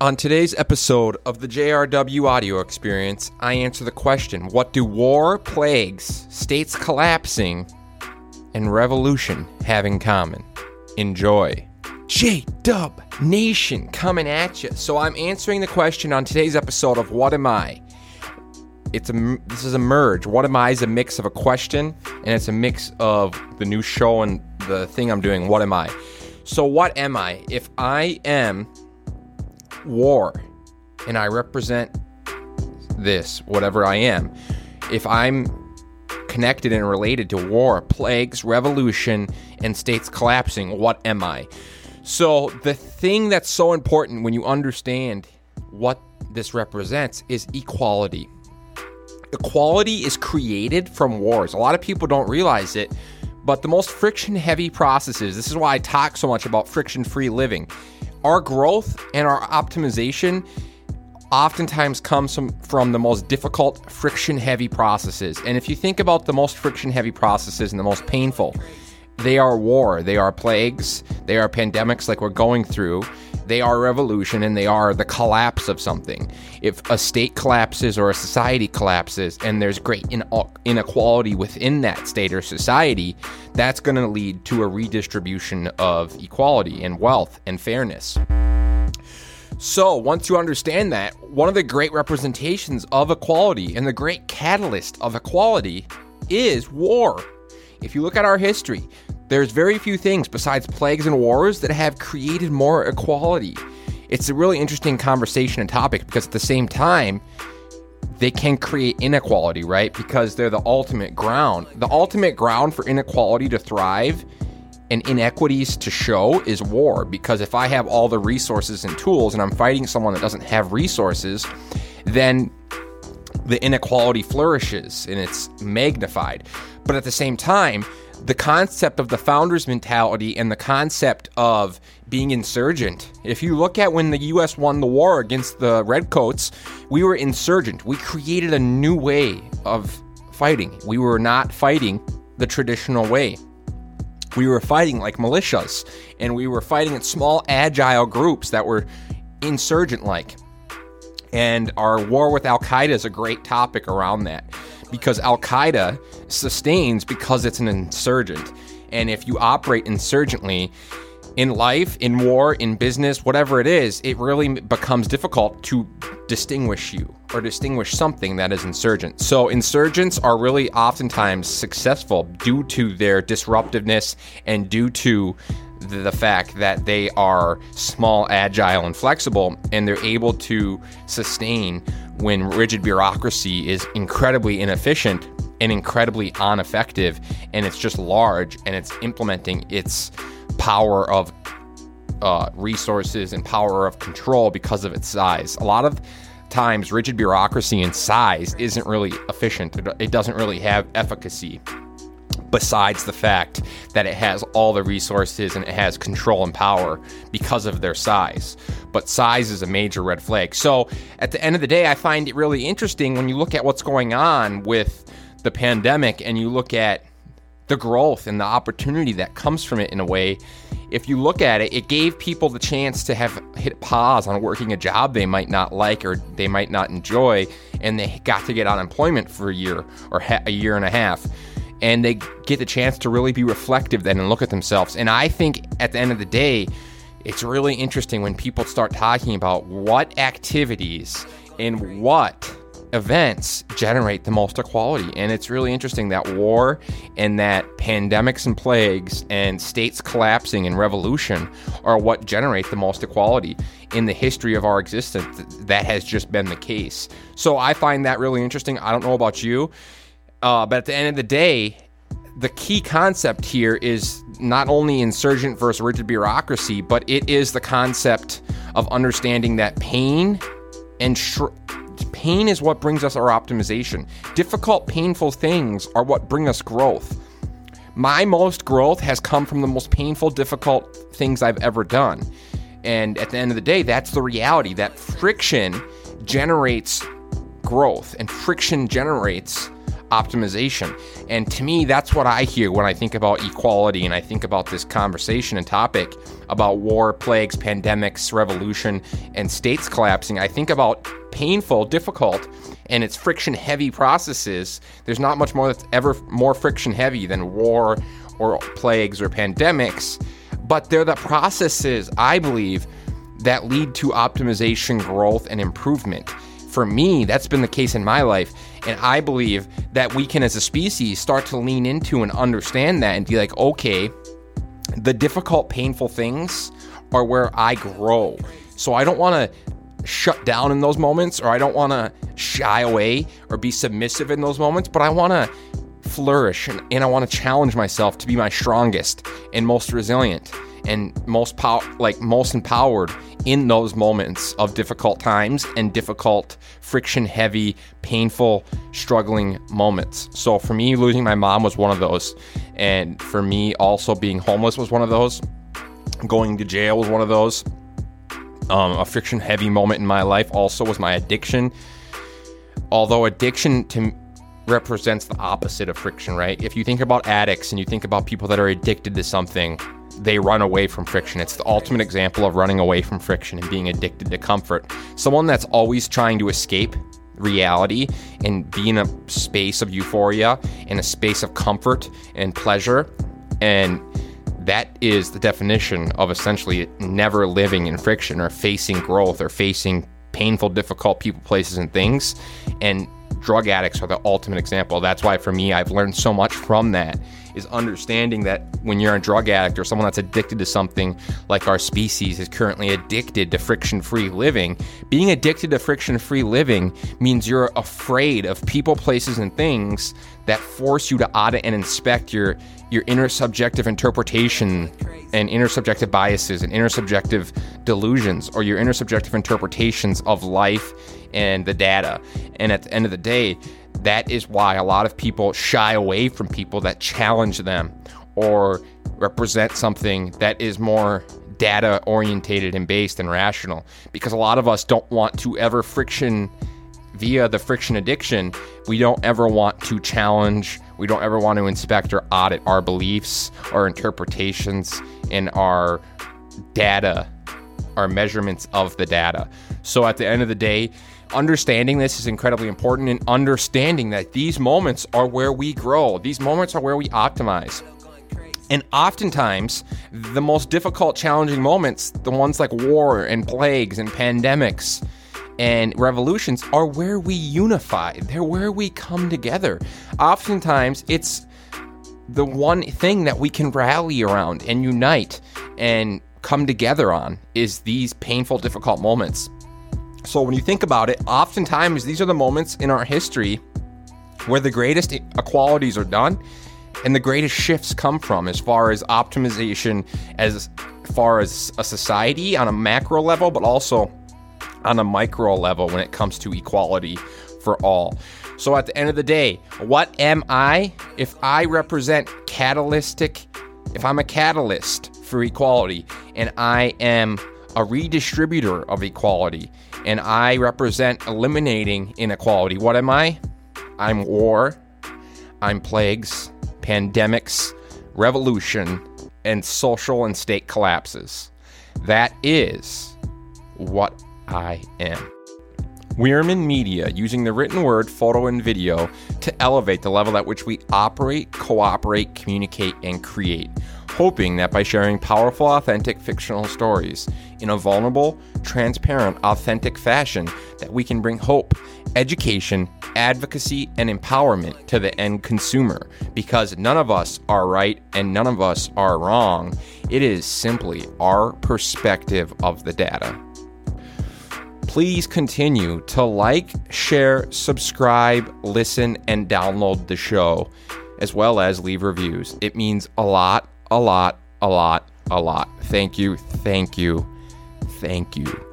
On today's episode of the JRW audio experience, I answer the question What do war, plagues, states collapsing, and revolution have in common? Enjoy. J Dub Nation coming at you. So I'm answering the question on today's episode of What Am I? It's a this is a merge. What am I is a mix of a question and it's a mix of the new show and the thing I'm doing. What am I? So what am I? If I am war and I represent this, whatever I am, if I'm connected and related to war, plagues, revolution, and states collapsing, what am I? So, the thing that's so important when you understand what this represents is equality. Equality is created from wars. A lot of people don't realize it, but the most friction heavy processes, this is why I talk so much about friction free living our growth and our optimization oftentimes comes from, from the most difficult friction heavy processes. And if you think about the most friction heavy processes and the most painful, they are war, they are plagues, they are pandemics like we're going through, they are revolution, and they are the collapse of something. If a state collapses or a society collapses and there's great inequality within that state or society, that's going to lead to a redistribution of equality and wealth and fairness. So, once you understand that, one of the great representations of equality and the great catalyst of equality is war. If you look at our history, there's very few things besides plagues and wars that have created more equality. It's a really interesting conversation and topic because at the same time, they can create inequality, right? Because they're the ultimate ground. The ultimate ground for inequality to thrive and inequities to show is war. Because if I have all the resources and tools and I'm fighting someone that doesn't have resources, then the inequality flourishes and it's magnified. But at the same time, the concept of the founder's mentality and the concept of being insurgent. If you look at when the US won the war against the Redcoats, we were insurgent. We created a new way of fighting. We were not fighting the traditional way. We were fighting like militias, and we were fighting in small, agile groups that were insurgent like. And our war with Al Qaeda is a great topic around that because Al Qaeda sustains because it's an insurgent. And if you operate insurgently in life, in war, in business, whatever it is, it really becomes difficult to distinguish you or distinguish something that is insurgent. So, insurgents are really oftentimes successful due to their disruptiveness and due to the fact that they are small, agile, and flexible, and they're able to sustain when rigid bureaucracy is incredibly inefficient and incredibly ineffective, and it's just large and it's implementing its power of uh, resources and power of control because of its size. A lot of times, rigid bureaucracy and size isn't really efficient, it doesn't really have efficacy besides the fact that it has all the resources and it has control and power because of their size. But size is a major red flag. So at the end of the day, I find it really interesting when you look at what's going on with the pandemic and you look at the growth and the opportunity that comes from it in a way. If you look at it, it gave people the chance to have hit pause on working a job they might not like or they might not enjoy, and they got to get unemployment for a year or ha- a year and a half and they get the chance to really be reflective then and look at themselves. And I think at the end of the day, it's really interesting when people start talking about what activities and what events generate the most equality. And it's really interesting that war and that pandemics and plagues and states collapsing and revolution are what generate the most equality in the history of our existence. That has just been the case. So I find that really interesting. I don't know about you. Uh, but at the end of the day, the key concept here is not only insurgent versus rigid bureaucracy, but it is the concept of understanding that pain and pain is what brings us our optimization. Difficult, painful things are what bring us growth. My most growth has come from the most painful, difficult things I've ever done. And at the end of the day, that's the reality that friction generates growth and friction generates optimization. And to me, that's what I hear when I think about equality and I think about this conversation and topic about war, plagues, pandemics, revolution, and states collapsing. I think about painful, difficult, and it's friction heavy processes. There's not much more that's ever more friction heavy than war or plagues or pandemics, but they're the processes, I believe, that lead to optimization, growth, and improvement. For me, that's been the case in my life. And I believe that we can, as a species, start to lean into and understand that and be like, okay, the difficult, painful things are where I grow. So I don't want to shut down in those moments or I don't want to shy away or be submissive in those moments, but I want to flourish and, and I want to challenge myself to be my strongest and most resilient and most pow- like most empowered in those moments of difficult times and difficult friction heavy painful struggling moments. So for me losing my mom was one of those. And for me also being homeless was one of those. Going to jail was one of those. Um, a friction heavy moment in my life also was my addiction. Although addiction to represents the opposite of friction, right? If you think about addicts and you think about people that are addicted to something, they run away from friction. It's the ultimate example of running away from friction and being addicted to comfort. Someone that's always trying to escape reality and be in a space of euphoria, in a space of comfort and pleasure. And that is the definition of essentially never living in friction or facing growth or facing painful, difficult people, places, and things. And drug addicts are the ultimate example. That's why for me, I've learned so much from that is understanding that when you're a drug addict or someone that's addicted to something like our species is currently addicted to friction free living, being addicted to friction free living means you're afraid of people, places, and things that force you to audit and inspect your your intersubjective interpretation and intersubjective biases and intersubjective delusions or your intersubjective interpretations of life and the data. And at the end of the day, that is why a lot of people shy away from people that challenge them or represent something that is more data orientated and based and rational. Because a lot of us don't want to ever friction via the friction addiction. We don't ever want to challenge. We don't ever want to inspect or audit our beliefs our interpretations and our data our measurements of the data. So at the end of the day understanding this is incredibly important and understanding that these moments are where we grow. These moments are where we optimize. And oftentimes, the most difficult, challenging moments, the ones like war and plagues and pandemics and revolutions, are where we unify. They're where we come together. Oftentimes, it's the one thing that we can rally around and unite and come together on is these painful, difficult moments. So when you think about it, oftentimes these are the moments in our history where the greatest equalities are done and the greatest shifts come from as far as optimization as far as a society on a macro level but also on a micro level when it comes to equality for all. So at the end of the day, what am I if I represent catalytic if I'm a catalyst for equality and I am a redistributor of equality and I represent eliminating inequality. What am I? I'm war, I'm plagues, pandemics, revolution, and social and state collapses. That is what I am. Wierman Media, using the written word, photo, and video to elevate the level at which we operate, cooperate, communicate, and create hoping that by sharing powerful, authentic fictional stories in a vulnerable, transparent, authentic fashion that we can bring hope, education, advocacy, and empowerment to the end consumer because none of us are right and none of us are wrong. It is simply our perspective of the data. Please continue to like, share, subscribe, listen, and download the show, as well as leave reviews. It means a lot a lot, a lot, a lot. Thank you, thank you, thank you.